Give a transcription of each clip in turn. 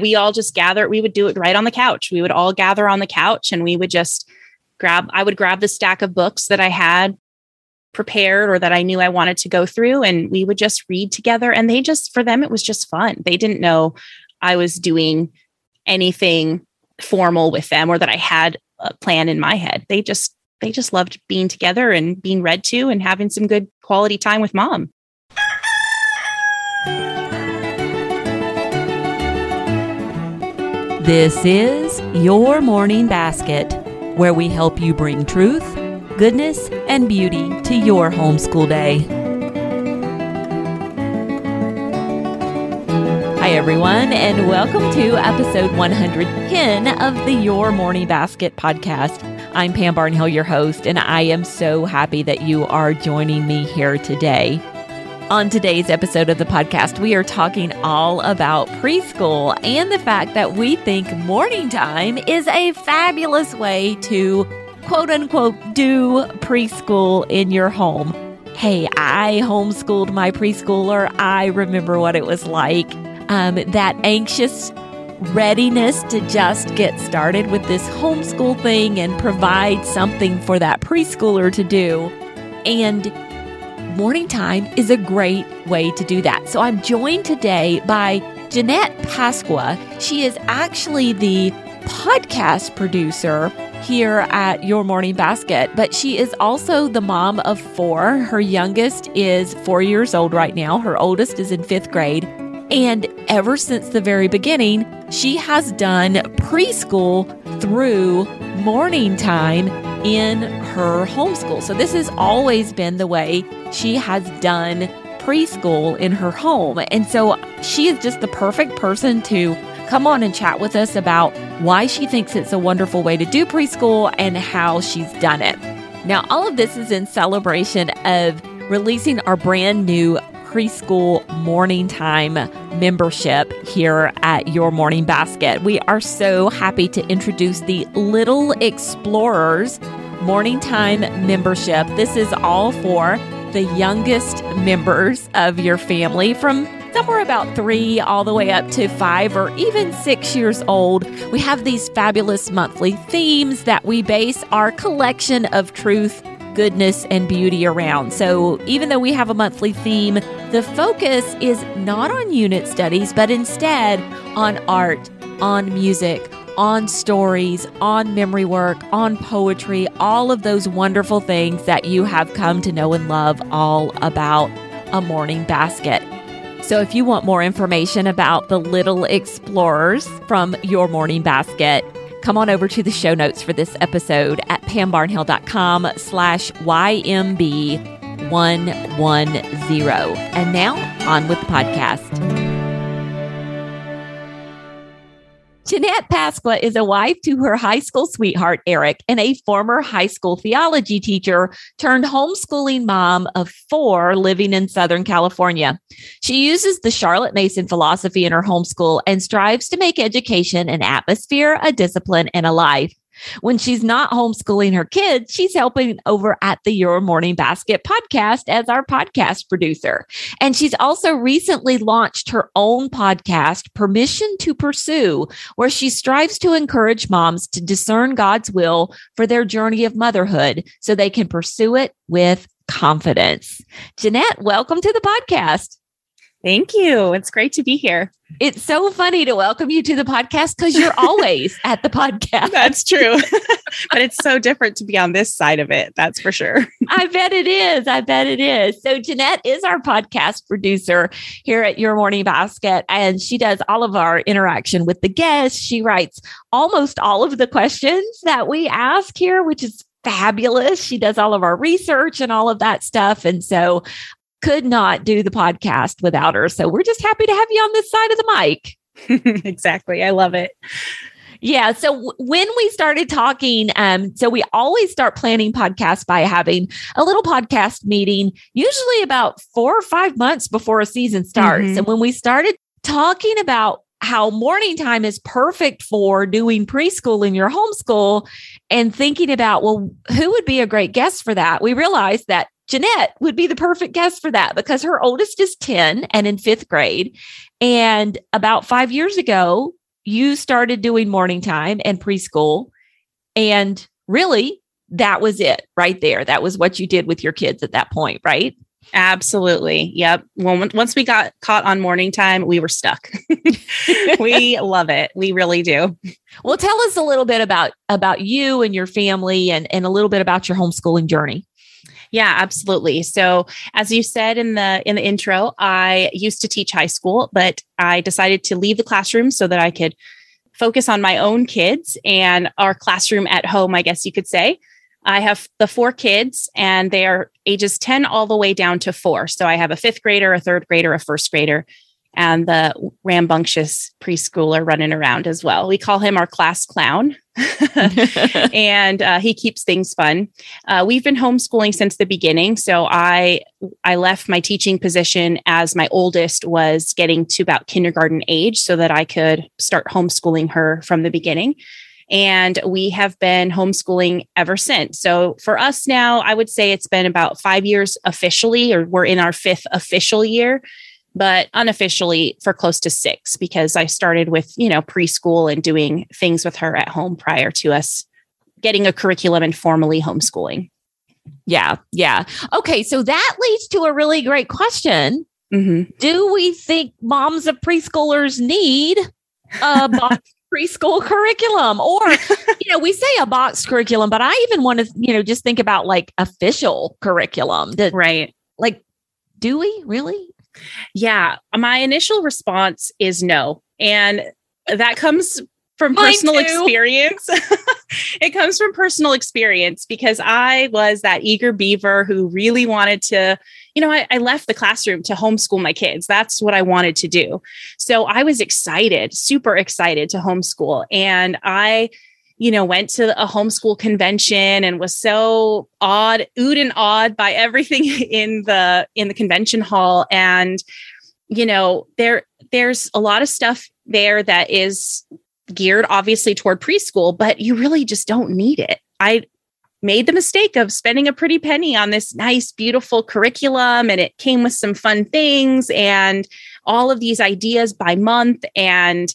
We all just gather, we would do it right on the couch. We would all gather on the couch and we would just grab, I would grab the stack of books that I had prepared or that I knew I wanted to go through and we would just read together. And they just, for them, it was just fun. They didn't know I was doing anything formal with them or that I had a plan in my head. They just, they just loved being together and being read to and having some good quality time with mom. This is Your Morning Basket, where we help you bring truth, goodness, and beauty to your homeschool day. Hi, everyone, and welcome to episode 110 of the Your Morning Basket podcast. I'm Pam Barnhill, your host, and I am so happy that you are joining me here today. On today's episode of the podcast, we are talking all about preschool and the fact that we think morning time is a fabulous way to quote unquote do preschool in your home. Hey, I homeschooled my preschooler. I remember what it was like. Um, that anxious readiness to just get started with this homeschool thing and provide something for that preschooler to do. And morning time is a great way to do that. So I'm joined today by Jeanette Pasqua. She is actually the podcast producer here at Your Morning Basket, but she is also the mom of four. Her youngest is four years old right now, her oldest is in fifth grade. And ever since the very beginning, she has done preschool through morning time in her homeschool. So this has always been the way she has done preschool in her home. And so she is just the perfect person to come on and chat with us about why she thinks it's a wonderful way to do preschool and how she's done it. Now, all of this is in celebration of releasing our brand new preschool morning time membership here at Your Morning Basket. We are so happy to introduce the Little Explorers morning time membership. This is all for the youngest members of your family from somewhere about three all the way up to five or even six years old. We have these fabulous monthly themes that we base our collection of truth goodness and beauty around. So, even though we have a monthly theme, the focus is not on unit studies, but instead on art, on music, on stories, on memory work, on poetry, all of those wonderful things that you have come to know and love all about a morning basket. So, if you want more information about the Little Explorers from Your Morning Basket, come on over to the show notes for this episode at pambarnhill.com slash YMB110. And now on with the podcast. Jeanette Pasqua is a wife to her high school sweetheart, Eric, and a former high school theology teacher turned homeschooling mom of four living in Southern California. She uses the Charlotte Mason philosophy in her homeschool and strives to make education an atmosphere, a discipline, and a life. When she's not homeschooling her kids, she's helping over at the Your Morning Basket podcast as our podcast producer. And she's also recently launched her own podcast, Permission to Pursue, where she strives to encourage moms to discern God's will for their journey of motherhood so they can pursue it with confidence. Jeanette, welcome to the podcast. Thank you. It's great to be here. It's so funny to welcome you to the podcast because you're always at the podcast. That's true. but it's so different to be on this side of it. That's for sure. I bet it is. I bet it is. So, Jeanette is our podcast producer here at Your Morning Basket, and she does all of our interaction with the guests. She writes almost all of the questions that we ask here, which is fabulous. She does all of our research and all of that stuff. And so could not do the podcast without her. So we're just happy to have you on this side of the mic. exactly. I love it. Yeah. So w- when we started talking, um, so we always start planning podcasts by having a little podcast meeting, usually about four or five months before a season starts. Mm-hmm. And when we started talking about how morning time is perfect for doing preschool in your homeschool and thinking about, well, who would be a great guest for that? We realized that Jeanette would be the perfect guest for that because her oldest is 10 and in fifth grade. And about five years ago, you started doing morning time and preschool. And really, that was it right there. That was what you did with your kids at that point, right? Absolutely. Yep. Well, once we got caught on morning time, we were stuck. we love it. We really do. Well, tell us a little bit about about you and your family and and a little bit about your homeschooling journey. Yeah, absolutely. So, as you said in the in the intro, I used to teach high school, but I decided to leave the classroom so that I could focus on my own kids and our classroom at home, I guess you could say. I have the four kids and they are ages 10 all the way down to four. So I have a fifth grader, a third grader, a first grader, and the rambunctious preschooler running around as well. We call him our class clown, and uh, he keeps things fun. Uh, we've been homeschooling since the beginning, so I I left my teaching position as my oldest was getting to about kindergarten age, so that I could start homeschooling her from the beginning. And we have been homeschooling ever since. So for us now, I would say it's been about five years officially, or we're in our fifth official year but unofficially for close to six because I started with, you know, preschool and doing things with her at home prior to us getting a curriculum and formally homeschooling. Yeah. Yeah. Okay. So that leads to a really great question. Mm-hmm. Do we think moms of preschoolers need a box preschool curriculum? Or, you know, we say a box curriculum, but I even want to, you know, just think about like official curriculum. That, right. Like, do we really? Yeah, my initial response is no. And that comes from Mine personal too. experience. it comes from personal experience because I was that eager beaver who really wanted to, you know, I, I, left the classroom to homeschool my kids. That's what I wanted to do. So I was excited, super excited to homeschool. And I you know, went to a homeschool convention and was so odd, oohed and awed by everything in the in the convention hall. And, you know, there there's a lot of stuff there that is geared obviously toward preschool, but you really just don't need it. I made the mistake of spending a pretty penny on this nice, beautiful curriculum, and it came with some fun things and all of these ideas by month. And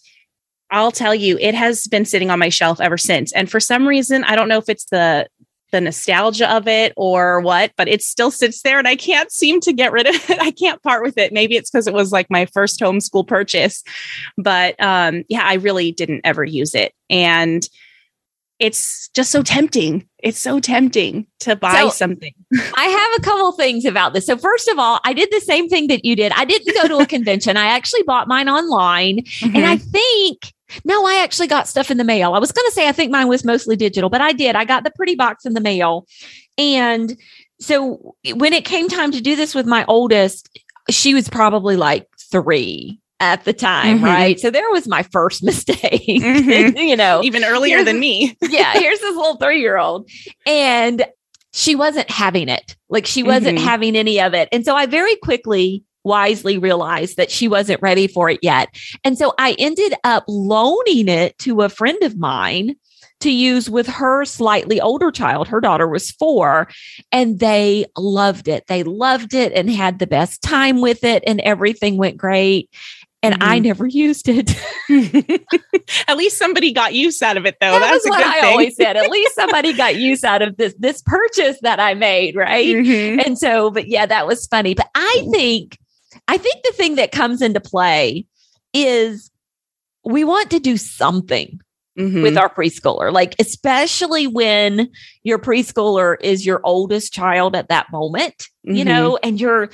I'll tell you, it has been sitting on my shelf ever since. And for some reason, I don't know if it's the the nostalgia of it or what, but it still sits there and I can't seem to get rid of it. I can't part with it. Maybe it's because it was like my first homeschool purchase. But um, yeah, I really didn't ever use it. And it's just so tempting. It's so tempting to buy so, something. I have a couple things about this. So first of all, I did the same thing that you did. I didn't go to a convention. I actually bought mine online. Mm-hmm. And I think no, I actually got stuff in the mail. I was going to say I think mine was mostly digital, but I did. I got the pretty box in the mail. And so when it came time to do this with my oldest, she was probably like 3 at the time, mm-hmm. right? So there was my first mistake, mm-hmm. you know, even earlier than me. yeah, here's this little three year old. And she wasn't having it. Like she wasn't mm-hmm. having any of it. And so I very quickly wisely realized that she wasn't ready for it yet. And so I ended up loaning it to a friend of mine to use with her slightly older child. Her daughter was four, and they loved it. They loved it and had the best time with it, and everything went great and mm-hmm. I never used it. At least somebody got use out of it, though. That That's what I thing. always said. At least somebody got use out of this this purchase that I made, right? Mm-hmm. And so, but yeah, that was funny. But I think, I think the thing that comes into play is we want to do something. Mm-hmm. With our preschooler, like especially when your preschooler is your oldest child at that moment, you mm-hmm. know, and you're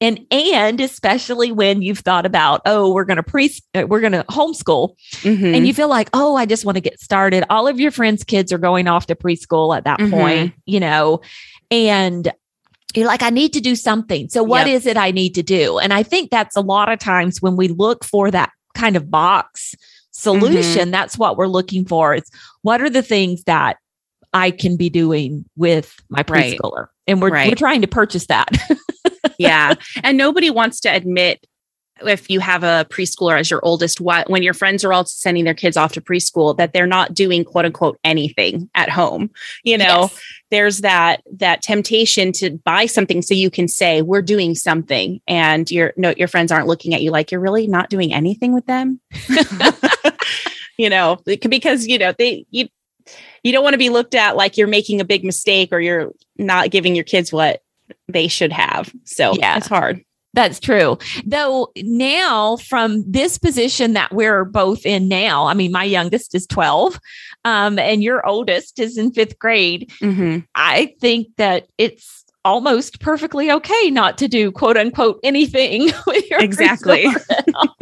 and and especially when you've thought about oh we're going to pre uh, we're going to homeschool mm-hmm. and you feel like oh i just want to get started all of your friends kids are going off to preschool at that mm-hmm. point you know and you're like i need to do something so what yep. is it i need to do and i think that's a lot of times when we look for that kind of box solution mm-hmm. that's what we're looking for is what are the things that i can be doing with my preschooler right. and we're, right. we're trying to purchase that yeah. And nobody wants to admit if you have a preschooler as your oldest, what when your friends are all sending their kids off to preschool, that they're not doing quote unquote anything at home. You know, yes. There's that that temptation to buy something so you can say we're doing something, and your no your friends aren't looking at you like you're really not doing anything with them. you know, because you know they you you don't want to be looked at like you're making a big mistake or you're not giving your kids what they should have. So yeah, it's hard. That's true. Though now, from this position that we're both in now, I mean, my youngest is 12 um, and your oldest is in fifth grade. Mm-hmm. I think that it's almost perfectly okay not to do quote unquote anything exactly. exactly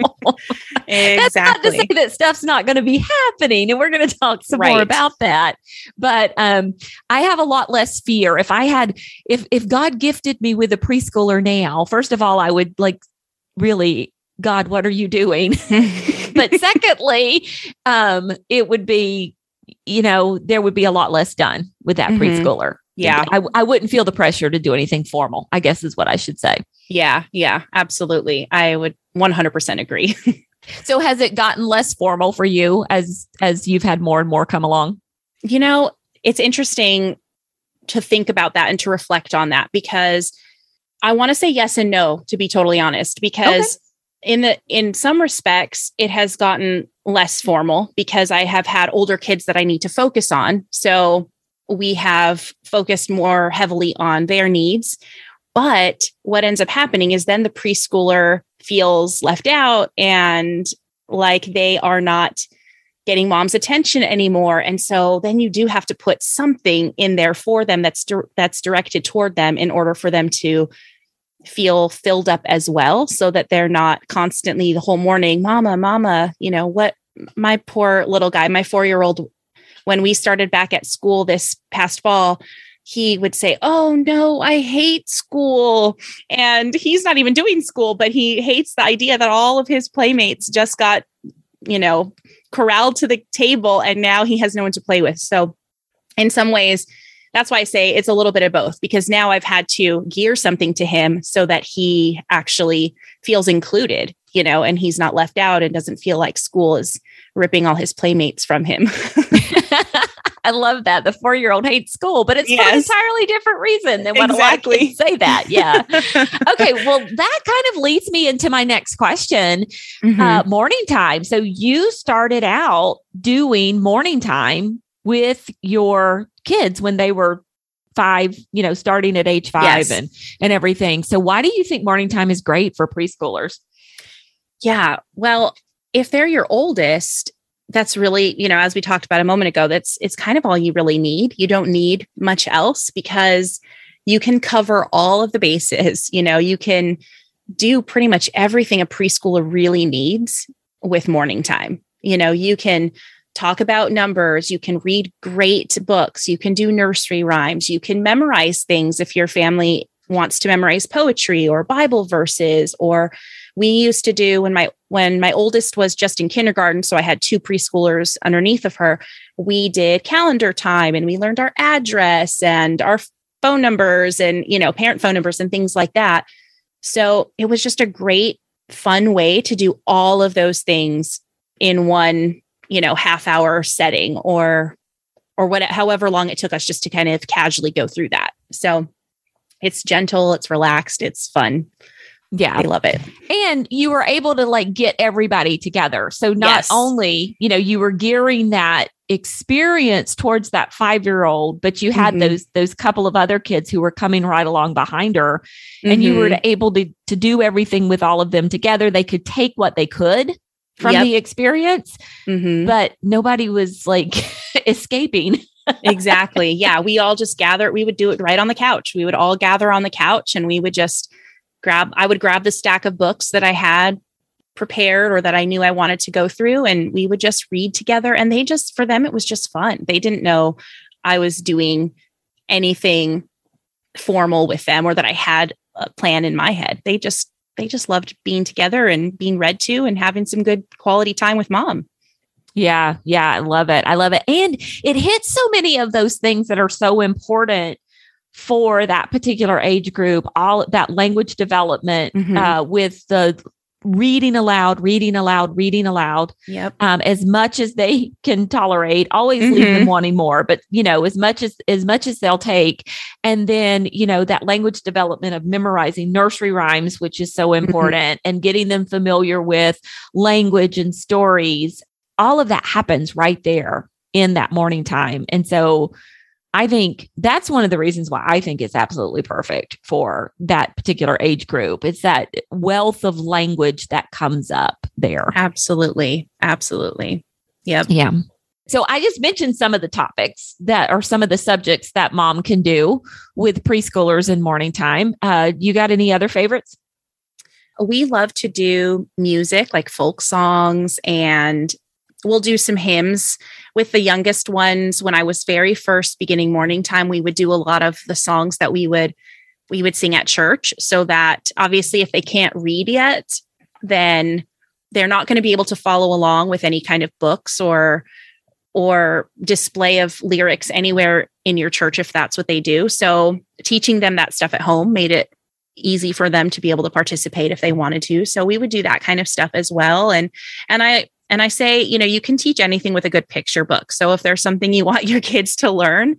that's not to say that stuff's not going to be happening and we're going to talk some right. more about that but um, i have a lot less fear. If i had if if god gifted me with a preschooler now first of all i would like really god what are you doing? But secondly um, it would be you know there would be a lot less done with that mm-hmm. preschooler yeah. I, I wouldn't feel the pressure to do anything formal, I guess is what I should say. Yeah. Yeah. Absolutely. I would 100% agree. so has it gotten less formal for you as as you've had more and more come along? You know, it's interesting to think about that and to reflect on that because I want to say yes and no to be totally honest because okay. in the in some respects it has gotten less formal because I have had older kids that I need to focus on. So we have focused more heavily on their needs. But what ends up happening is then the preschooler feels left out and like they are not getting mom's attention anymore and so then you do have to put something in there for them that's di- that's directed toward them in order for them to feel filled up as well so that they're not constantly the whole morning mama mama you know what my poor little guy my 4 year old when we started back at school this past fall, he would say, Oh no, I hate school. And he's not even doing school, but he hates the idea that all of his playmates just got, you know, corralled to the table and now he has no one to play with. So, in some ways, that's why I say it's a little bit of both because now I've had to gear something to him so that he actually feels included, you know, and he's not left out and doesn't feel like school is ripping all his playmates from him. I love that. The four year old hates school, but it's yes. for an entirely different reason than what exactly. a lot of say that. Yeah. okay. Well, that kind of leads me into my next question mm-hmm. uh, morning time. So you started out doing morning time with your kids when they were five, you know, starting at age five yes. and, and everything. So why do you think morning time is great for preschoolers? Yeah. Well, if they're your oldest, that's really, you know, as we talked about a moment ago, that's it's kind of all you really need. You don't need much else because you can cover all of the bases. You know, you can do pretty much everything a preschooler really needs with morning time. You know, you can talk about numbers, you can read great books, you can do nursery rhymes, you can memorize things if your family wants to memorize poetry or Bible verses or we used to do when my when my oldest was just in kindergarten so i had two preschoolers underneath of her we did calendar time and we learned our address and our phone numbers and you know parent phone numbers and things like that. So it was just a great fun way to do all of those things in one you know half hour setting or or what however long it took us just to kind of casually go through that. So it's gentle it's relaxed it's fun yeah. I love it. And you were able to like get everybody together. So not yes. only, you know, you were gearing that experience towards that 5-year-old, but you had mm-hmm. those those couple of other kids who were coming right along behind her mm-hmm. and you were mm-hmm. able to to do everything with all of them together. They could take what they could from yep. the experience, mm-hmm. but nobody was like escaping. exactly. Yeah, we all just gather. We would do it right on the couch. We would all gather on the couch and we would just grab I would grab the stack of books that I had prepared or that I knew I wanted to go through and we would just read together and they just for them it was just fun. They didn't know I was doing anything formal with them or that I had a plan in my head. They just they just loved being together and being read to and having some good quality time with mom. Yeah, yeah, I love it. I love it. And it hits so many of those things that are so important for that particular age group, all that language development mm-hmm. uh, with the reading aloud, reading aloud, reading aloud. Yep. Um, as much as they can tolerate, always mm-hmm. leave them mm-hmm. wanting more. But you know, as much as as much as they'll take, and then you know that language development of memorizing nursery rhymes, which is so mm-hmm. important, mm-hmm. and getting them familiar with language and stories all of that happens right there in that morning time. And so I think that's one of the reasons why I think it's absolutely perfect for that particular age group. It's that wealth of language that comes up there. Absolutely. Absolutely. Yep. Yeah. So I just mentioned some of the topics that are some of the subjects that mom can do with preschoolers in morning time. Uh, you got any other favorites? We love to do music like folk songs and we'll do some hymns with the youngest ones when i was very first beginning morning time we would do a lot of the songs that we would we would sing at church so that obviously if they can't read yet then they're not going to be able to follow along with any kind of books or or display of lyrics anywhere in your church if that's what they do. So teaching them that stuff at home made it easy for them to be able to participate if they wanted to. So we would do that kind of stuff as well. And and i and I say, you know, you can teach anything with a good picture book. So if there's something you want your kids to learn,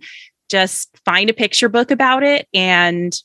just find a picture book about it and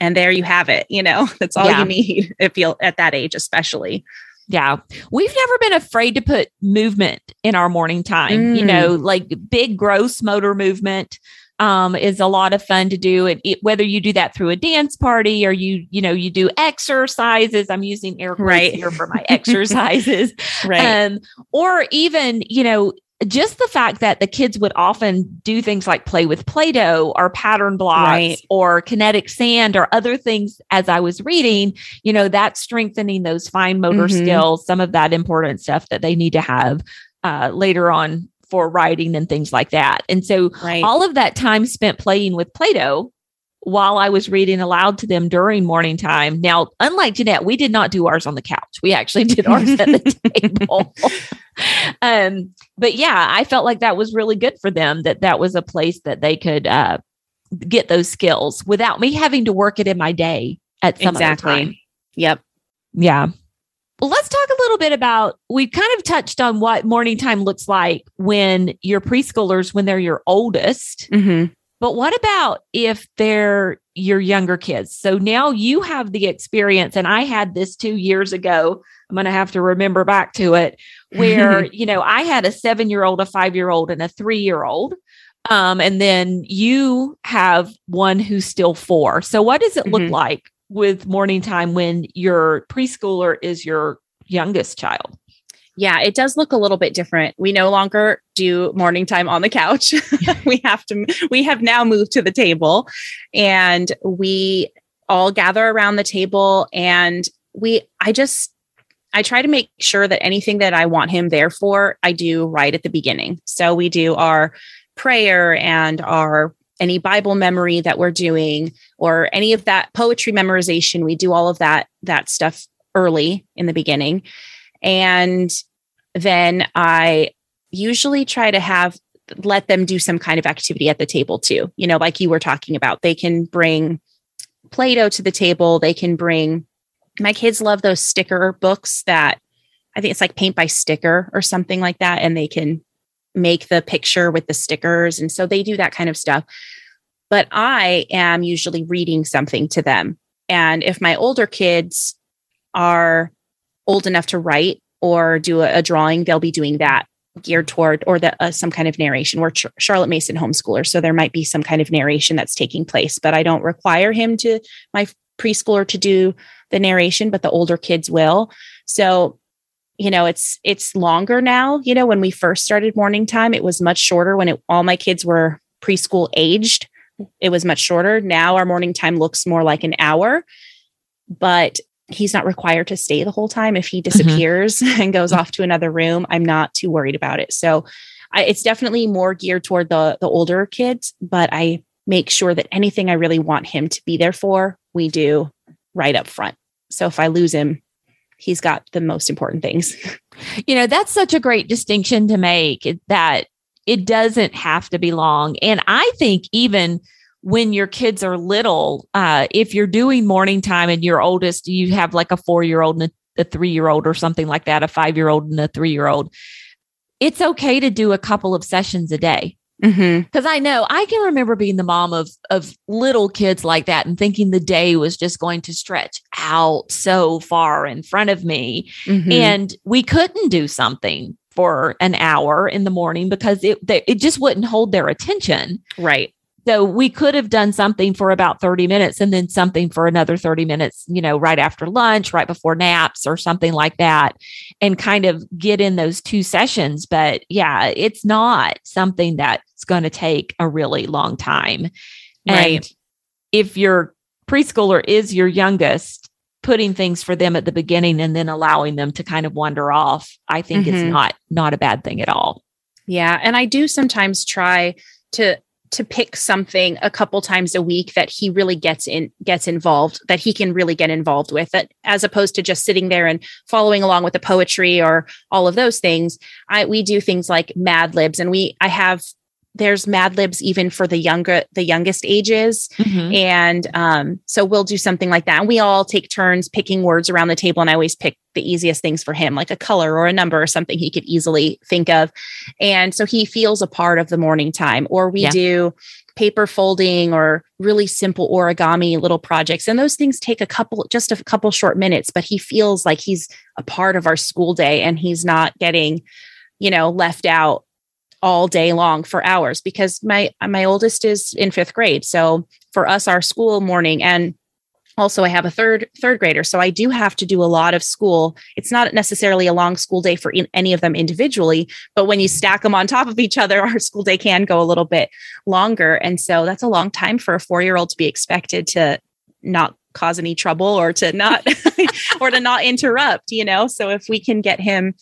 and there you have it, you know. That's all yeah. you need if you at that age especially. Yeah. We've never been afraid to put movement in our morning time, mm. you know, like big gross motor movement um, is a lot of fun to do. And it, whether you do that through a dance party or you, you know, you do exercises. I'm using air quotes right. here for my exercises, right? Um, or even, you know, just the fact that the kids would often do things like play with Play Doh or pattern blocks right. or kinetic sand or other things as I was reading, you know, that's strengthening those fine motor mm-hmm. skills, some of that important stuff that they need to have uh, later on for writing and things like that. And so right. all of that time spent playing with Play Doh while I was reading aloud to them during morning time. Now, unlike Jeanette, we did not do ours on the couch. We actually did ours at the table. um, but yeah, I felt like that was really good for them that that was a place that they could uh, get those skills without me having to work it in my day at some exactly. Yep. Yeah. Well, let's talk a little bit about we kind of touched on what morning time looks like when your preschoolers, when they're your oldest. Mm-hmm. But what about if they're your younger kids? So now you have the experience, and I had this two years ago. I'm going to have to remember back to it where, you know, I had a seven year old, a five year old, and a three year old. Um, and then you have one who's still four. So what does it look mm-hmm. like with morning time when your preschooler is your youngest child? Yeah, it does look a little bit different. We no longer do morning time on the couch. we have to we have now moved to the table and we all gather around the table and we I just I try to make sure that anything that I want him there for, I do right at the beginning. So we do our prayer and our any Bible memory that we're doing or any of that poetry memorization. We do all of that that stuff early in the beginning. And then I usually try to have let them do some kind of activity at the table too. You know, like you were talking about. They can bring Play-Doh to the table. They can bring my kids love those sticker books that I think it's like paint by sticker or something like that. And they can make the picture with the stickers. And so they do that kind of stuff. But I am usually reading something to them. And if my older kids are old enough to write or do a, a drawing, they'll be doing that geared toward or the, uh, some kind of narration. We're Ch- Charlotte Mason homeschoolers, so there might be some kind of narration that's taking place, but I don't require him to my preschooler to do the narration, but the older kids will. So you know it's it's longer now. You know when we first started morning time it was much shorter. When it, all my kids were preschool aged it was much shorter. Now our morning time looks more like an hour but he's not required to stay the whole time. If he mm-hmm. disappears mm-hmm. and goes off to another room i'm not too worried about it. So I, it's definitely more geared toward the the older kids but i make sure that anything i really want him to be there for we do right up front. So if i lose him he's got the most important things. You know, that's such a great distinction to make that it doesn't have to be long. And I think even when your kids are little, uh, if you're doing morning time and your oldest, you have like a four year old and a, a three year old or something like that, a five year old and a three year old, it's okay to do a couple of sessions a day. Because mm-hmm. I know I can remember being the mom of of little kids like that and thinking the day was just going to stretch out so far in front of me, mm-hmm. and we couldn't do something for an hour in the morning because it they, it just wouldn't hold their attention. Right. So we could have done something for about 30 minutes and then something for another 30 minutes, you know, right after lunch, right before naps or something like that and kind of get in those two sessions, but yeah, it's not something that's going to take a really long time. Right. And if your preschooler is your youngest, putting things for them at the beginning and then allowing them to kind of wander off, I think Mhm. is not not a bad thing at all. Yeah, and I do sometimes try to to pick something a couple times a week that he really gets in gets involved that he can really get involved with that as opposed to just sitting there and following along with the poetry or all of those things i we do things like mad libs and we i have there's mad libs even for the younger the youngest ages and um, so we'll do something like that. And we all take turns picking words around the table. And I always pick the easiest things for him, like a color or a number or something he could easily think of. And so he feels a part of the morning time. Or we Yeah. do paper folding or really simple origami little projects. And those things take a couple, just a couple short minutes, but he feels like he's a part of our school day and he's not getting, you know, left out all day long for hours because my my oldest is in 5th grade. So for us our school morning and also I have a third third grader so I do have to do a lot of school. It's not necessarily a long school day for in, any of them individually, but when you stack them on top of each other our school day can go a little bit longer and so that's a long time for a 4-year-old to be expected to not cause any trouble or to not or to not interrupt, you know? So if we can get him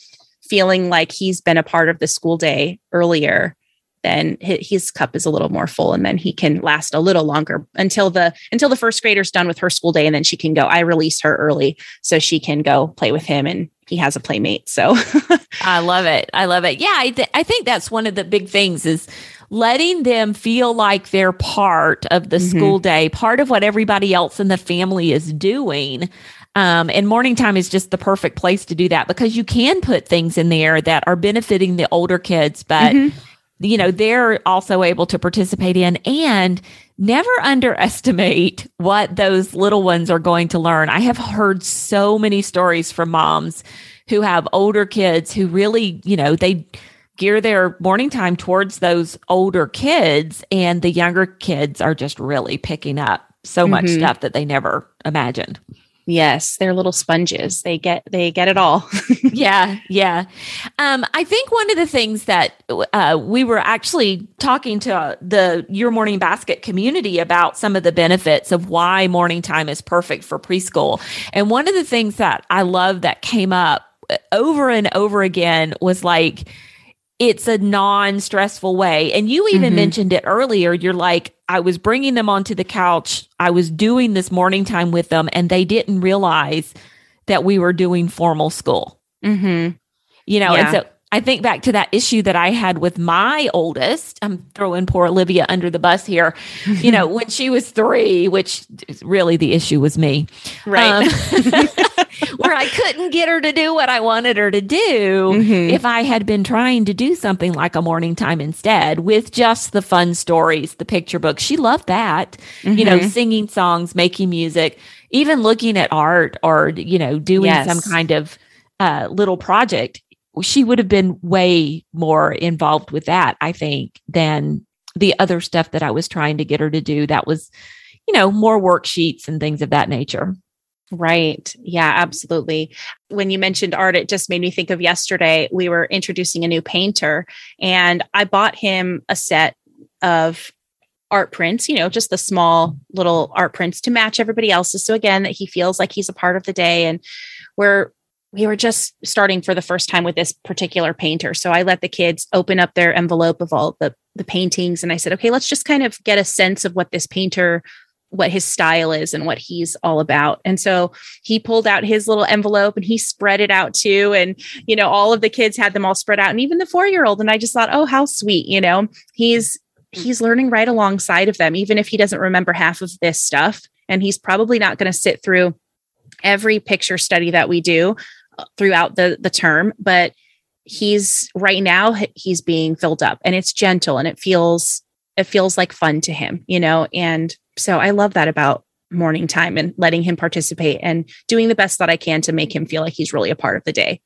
feeling like he's been a part of the school day earlier then his cup is a little more full and then he can last a little longer until the until the first grader's done with her school day and then she can go i release her early so she can go play with him and he has a playmate so I love it. I love it. Yeah, I, th- I think that's one of the big things is letting them feel like they're part of the Mhm. school day, part of what everybody else in the family is doing. Um, and morning time is just the perfect place to do that because you can put things in there that are benefiting the older kids, but Mhm. you know they're also able to participate in and never underestimate what those little ones are going to learn. I have heard so many stories from moms who have older kids who really, you know, they gear their morning time towards those older kids and the younger kids are just really picking up so much Mhm. stuff that they never imagined. Yes they're little sponges they get they get it all yeah, yeah. Um, I think one of the things that uh, we were actually talking to the Your Morning Basket community about some of the benefits of why morning time is perfect for preschool. And one of the things that I love that came up over and over again was like, it's a non stressful way. And you even Mhm. mentioned it earlier. You're like, I was bringing them onto the couch. I was doing this morning time with them, and they didn't realize that we were doing formal school mm-hmm. you know, and so I think back to that issue that I had with my oldest. I'm throwing poor Olivia under the bus here. You know, when she was three, which really the issue was me, right Um, where I couldn't get her to do what I wanted her to do. Mhm. If I had been trying to do something like a morning time instead with just the fun stories, the picture book, she loved that. You know, Mhm. singing songs, making music, even looking at art or, you know, doing Yes. some kind of uh, little project, she would have been way more involved with that, I think, than the other stuff that I was trying to get her to do. That was, you know, more worksheets and things of that nature. Right. Yeah, absolutely. When you mentioned art, it just made me think of yesterday. We were introducing a new painter, and I bought him a set of art prints, you know, just the small little art prints to match everybody else's. So again, that he feels like he's a part of the day. And we're we were just starting for the first time with this particular painter. So I let the kids open up their envelope of all the the paintings and I said, okay, let's just kind of get a sense of what this painter what his style is and what he's all about. And so he pulled out his little envelope and he spread it out too. And, you know, all of the kids had them all spread out and even the four year old. And I just thought, oh, how sweet, you know, he's, he's learning right alongside of them, even if he doesn't remember half of this stuff. And he's probably not going to sit through every picture study that we do uh, throughout the, the term, but he's right now, he's being filled up and it's gentle and it feels, it feels like fun to him, you know, and so I love that about morning time and letting him participate and doing the best that I can to make him feel like he's really a part of the day.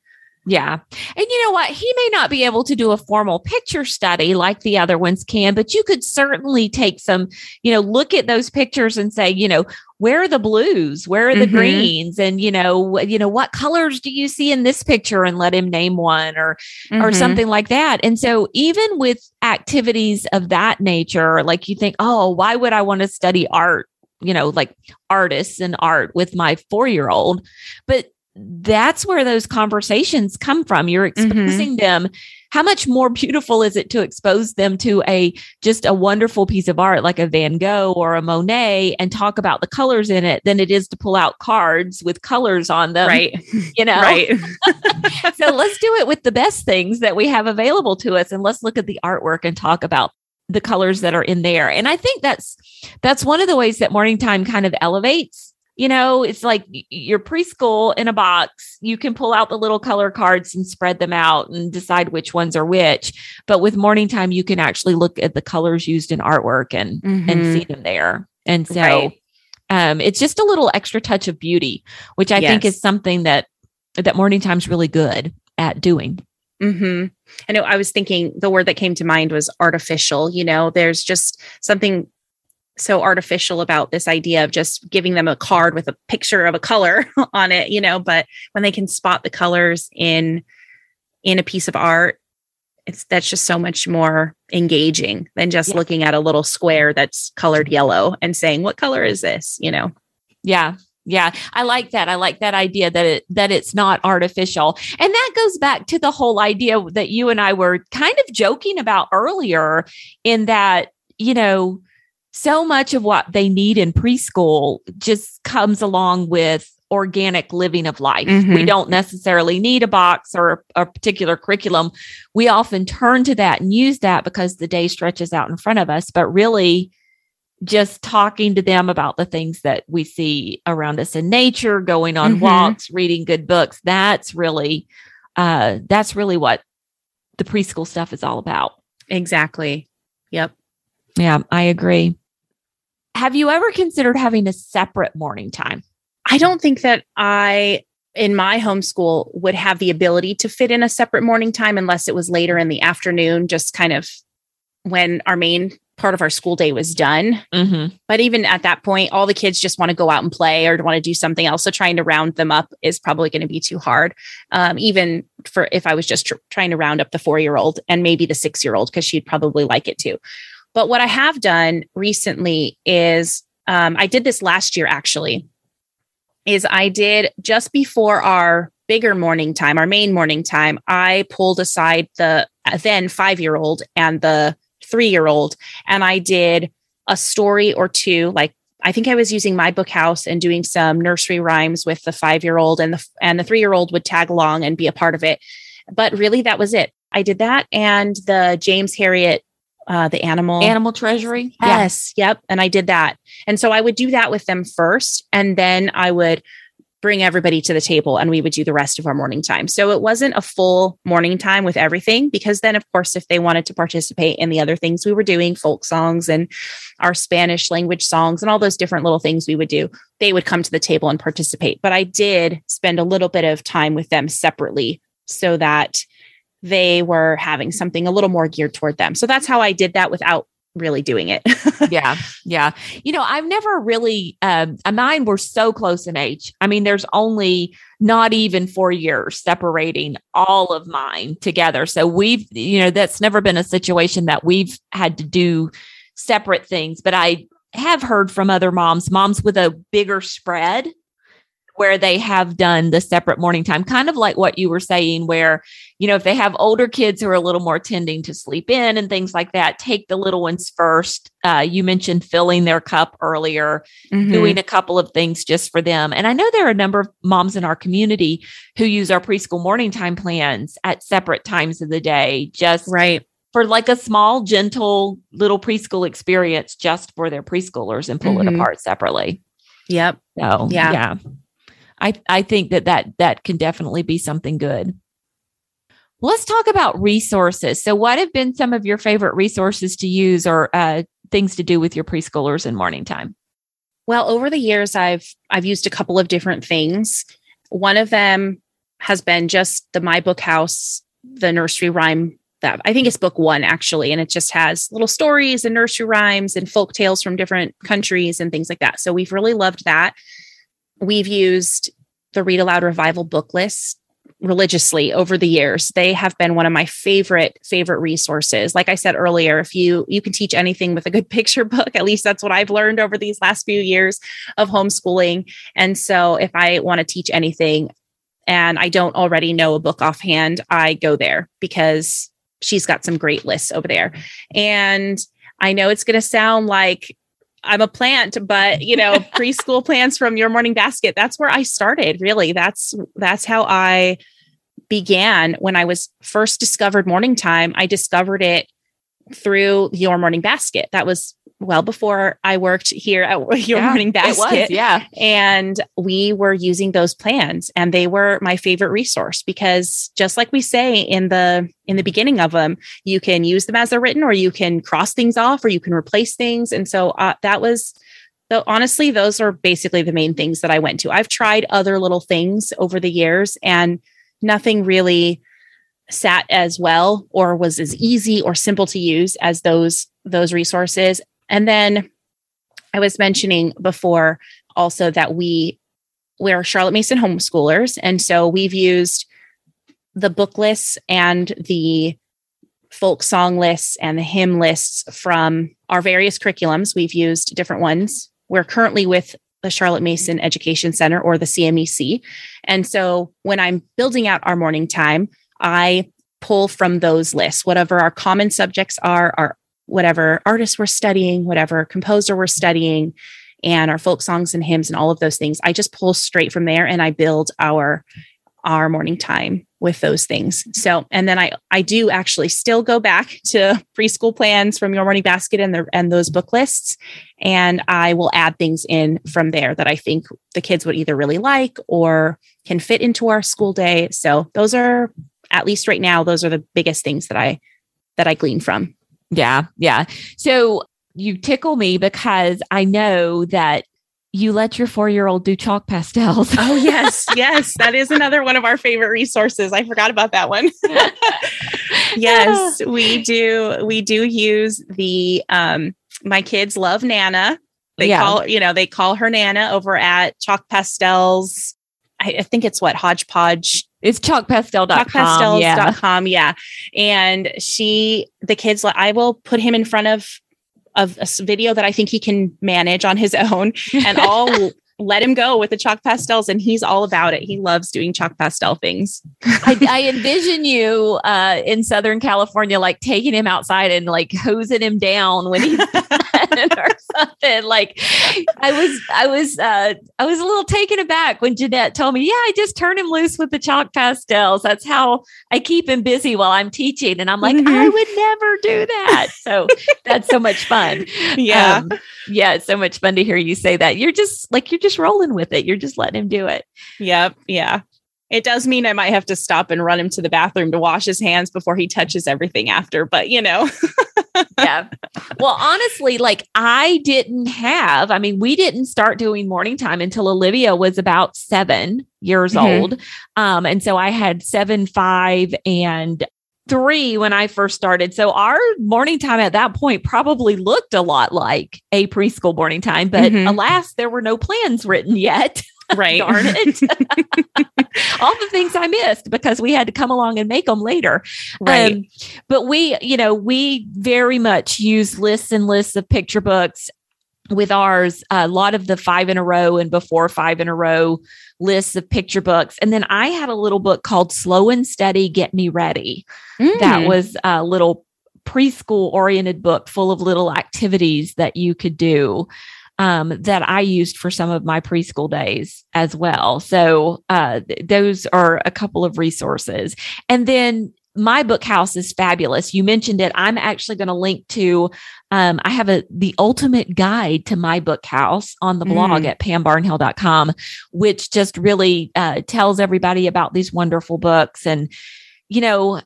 Yeah. And you know what? He may not be able to do a formal picture study like the other ones can, but you could certainly take some, you know, look at those pictures and say, you know, where are the blues? Where are the mm-hmm. greens? And you know, you know, what colors do you see in this picture and let him name one or mm-hmm. or something like that. And so even with activities of that nature, like you think, "Oh, why would I want to study art?" you know, like artists and art with my 4-year-old. But that's where those conversations come from. You're mm-hmm. exposing mm-hmm. them. How much more beautiful is it to expose them to a just a wonderful piece of art like a Van Gogh or a Monet and talk about the colors in it than it is to pull out cards with colors on them. Right. You know. Right. so let's do it with the best things that we have available to us and let's look at the artwork and talk about the colors that are in there. And I think that's that's one of the ways that morning time kind of elevates you know, it's like your preschool in a box. You can pull out the little color cards and spread them out and decide which ones are which. But with morning time, you can actually look at the colors used in artwork and mm-hmm. and see them there. And so right. um, it's just a little extra touch of beauty, which I yes. think is something that that morning time's really good at doing. Hmm. I know. I was thinking the word that came to mind was artificial. You know, there's just something so artificial about this idea of just giving them a card with a picture of a color on it you know but when they can spot the colors in in a piece of art it's that's just so much more engaging than just yeah. looking at a little square that's colored yellow and saying what color is this? you know? Yeah. Yeah. I like that. I like that idea that it that it's not artificial. And that goes back to the whole idea that you and i were kind of joking about earlier in that you know so much of what they need in preschool just comes along with organic living of life. Mm-hmm. We don't necessarily need a box or a, a, particular curriculum. We often turn to that and use that because the day stretches out in front of us, but really just talking to them about the things that we see around us in nature, going on mm-hmm. walks, reading good books, that's really uh that's really what the preschool stuff is all about. Exactly. Yep. Yeah, I agree. Have you ever considered having a separate morning time? I don't think that I, in my homeschool, would have the ability to fit in a separate morning time unless it was later in the afternoon, just kind of when our main part of our school day was done. Mm-hmm. But even at that point, all the kids just want to go out and play or want to do something else. So trying to round them up is probably going to be too hard. Um, even for if I was just tr- trying to round up the four year old and maybe the six year old, because she'd probably like it too. But what I have done recently is um, I did this last year actually, is I did just before our bigger morning time, our main morning time, I pulled aside the then five year old and the three year old, and I did a story or two. Like I think I was using my book house and doing some nursery rhymes with the five year old, and the and the three year old would tag along and be a part of it. But really, that was it. I did that, and the James Herriot uh, the animal animal treasury. Yes, yeah. yep. And I did that, and so I would do that with them first, and then I would bring everybody to the table, and we would do the rest of our morning time. So it wasn't a full morning time with everything, because then, of course, if they wanted to participate in the other things we were doing, folk songs and our Spanish language songs, and all those different little things we would do, they would come to the table and participate. But I did spend a little bit of time with them separately so that they were having something a little more geared toward them. So that's how I did that without really doing it. yeah. Yeah. You know, I've never really, um, mine were so close in age. I mean, there's only not even four years separating all of mine together. So we've, you know, that's never been a situation that we've had to do separate things, but I have heard from other moms, moms with a bigger spread where they have done the separate morning time, kind of like what you were saying, where, you know, if they have older kids who are a little more tending to sleep in and things like that, take the little ones first. Uh, you mentioned filling their cup earlier, mm-hmm. doing a couple of things just for them. And I know there are a number of moms in our community who use our preschool morning time plans at separate times of the day, just right for like a small, gentle little preschool experience just for their preschoolers and pull mm-hmm. it apart separately. Yep. So, yeah. yeah. I, I think that, that that can definitely be something good. Let's talk about resources. So, what have been some of your favorite resources to use or uh, things to do with your preschoolers in morning time? Well, over the years, I've I've used a couple of different things. One of them has been just the My Book House, the nursery rhyme that I think it's book one actually, and it just has little stories and nursery rhymes and folk tales from different countries and things like that. So we've really loved that. We've used the Read Aloud Revival book list religiously over the years. They have been one of my favorite favorite resources. Like I said earlier, if you you can teach anything with a good picture book, at least that's what I've learned over these last few years of homeschooling. And so if I want to teach anything and I don't already know a book offhand, I go there because she's got some great lists over there. And I know it's going to sound like I'm a plant, but you know, preschool plans from your morning basket. That's where I started. Really, that's that's how I began when I was first discovered morning time. I discovered it through your morning basket. That was well before I worked here at Your yeah, Morning Basket. Was, yeah. And we were using those plans and they were my favorite resource because just like we say in the in the beginning of them, you can use them as they're written or you can cross things off or you can replace things. And so uh, that was so honestly, those are basically the main things that I went to. I've tried other little things over the years and nothing really sat as well or was as easy or simple to use as those those resources and then I was mentioning before also that we we're Charlotte Mason homeschoolers. And so we've used the book lists and the folk song lists and the hymn lists from our various curriculums. We've used different ones. We're currently with the Charlotte Mason Education Center or the CMEC. And so when I'm building out our morning time, I pull from those lists, whatever our common subjects are, our whatever artist we're studying, whatever composer we're studying, and our folk songs and hymns and all of those things. I just pull straight from there and I build our our morning time with those things. So, and then I I do actually still go back to preschool plans from your morning basket and the and those book lists and I will add things in from there that I think the kids would either really like or can fit into our school day. So, those are at least right now those are the biggest things that I that I glean from. Yeah. Yeah. So you tickle me because I know that you let your four year old do chalk pastels. oh, yes. Yes. That is another one of our favorite resources. I forgot about that one. yes, we do. We do use the, um, my kids love Nana. They yeah. call, you know, they call her Nana over at Chalk Pastels. I, I think it's what hodgepodge it's chalkpastel.com. Chalkpastels.com. Yeah. yeah. And she, the kids, I will put him in front of, of a video that I think he can manage on his own. And I'll let him go with the chalk pastels and he's all about it he loves doing chalk pastel things I, I, envision you uh, in southern california like taking him outside and like hosing him down when he's or something like i was i was uh, i was a little taken aback when jeanette told me yeah i just turn him loose with the chalk pastels that's how i keep him busy while i'm teaching and i'm like mm-hmm. i would never do that so that's so much fun yeah um, yeah it's so much fun to hear you say that you're just like you're just rolling with it. You're just letting him do it. Yep. Yeah. It does mean I might have to stop and run him to the bathroom to wash his hands before he touches everything after, but you know. yeah. Well, honestly, like I didn't have, I mean, we didn't start doing morning time until Olivia was about seven years mm-hmm. old. Um, and so I had seven, five, and three when I first started. So our morning time at that point probably looked a lot like a preschool morning time, but mm-hmm. alas, there were no plans written yet. Right. Darn it. All the things I missed because we had to come along and make them later. Right. Um, but we, you know, we very much use lists and lists of picture books with ours, a lot of the five in a row and before five in a row lists of picture books. And then I had a little book called Slow and Steady Get Me Ready. Mm. That was a little preschool oriented book full of little activities that you could do um, that I used for some of my preschool days as well. So uh, th- those are a couple of resources. And then my book house is fabulous. You mentioned it. I'm actually going to link to um, I have a the ultimate guide to my book house on the blog mm. at pambarnhill.com, which just really uh, tells everybody about these wonderful books. And, you know,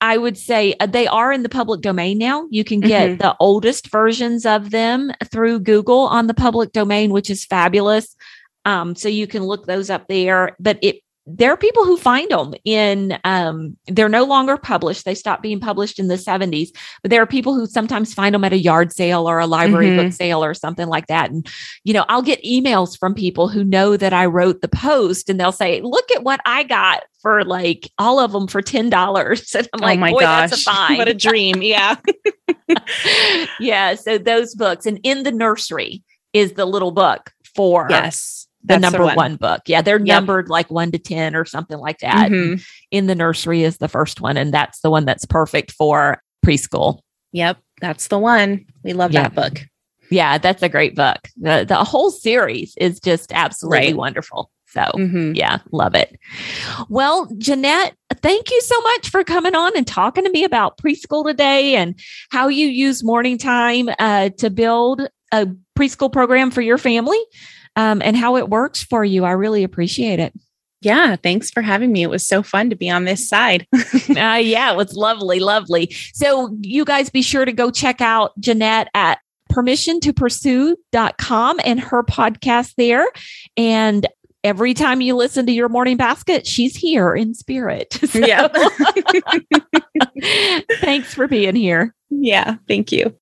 I would say uh, they are in the public domain now. You can get mm-hmm. the oldest versions of them through Google on the public domain, which is fabulous. Um, so you can look those up there. But it there are people who find them in um, they're no longer published. They stopped being published in the 70s but there are people who sometimes find them at a yard sale or a library mm-hmm. book sale or something like that. And you know i'll get emails from people who know that i wrote the post and they'll say look at what i got for like all of them for $10 and i'm oh like oh my Boy, gosh that's a fine. what a dream. Yeah. Yeah so those books and in the nursery is the little book for yes the number one. one. book. Yeah, they're yep. numbered like one to 10 or something like that. Mm-hmm. In the nursery is the first one, and that's the one that's perfect for preschool. Yep, that's the one. We love that book. Yeah, that's a great book. The, the whole series is just absolutely right. wonderful. So, mm-hmm. yeah, love it. Well, Jeanette, thank you so much for coming on and talking to me about preschool today and how you use morning time uh, to build a preschool program for your family um, and how it works for you. I really appreciate it. Yeah, thanks for having me. It was so fun to be on this side. uh, yeah, it was lovely, lovely. So, you guys be sure to go check out Jeanette at permissiontopursue.com and her podcast there. And every time you listen to your morning basket, she's here in spirit. So, yeah. thanks for being here. Yeah, thank you.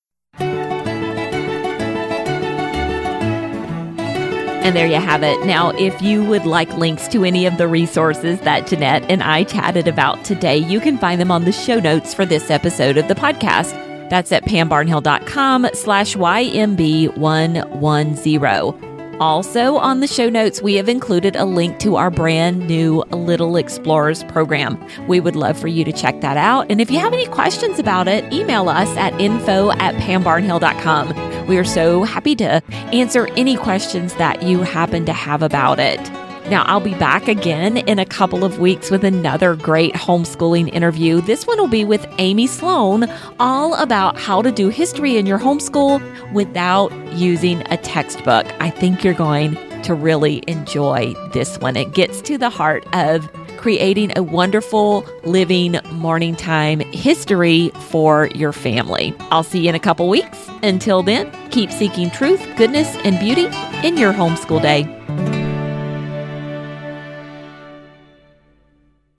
And there you have it. Now, if you would like links to any of the resources that Jeanette and I chatted about today, you can find them on the show notes for this episode of the podcast. That's at pambarnhill.com slash YMB110. Also, on the show notes, we have included a link to our brand new Little Explorers program. We would love for you to check that out. And if you have any questions about it, email us at info at pambarnhill.com. We are so happy to answer any questions that you happen to have about it. Now, I'll be back again in a couple of weeks with another great homeschooling interview. This one will be with Amy Sloan, all about how to do history in your homeschool without using a textbook. I think you're going to really enjoy this one. It gets to the heart of creating a wonderful living morning time history for your family. I'll see you in a couple weeks. Until then, keep seeking truth, goodness, and beauty in your homeschool day.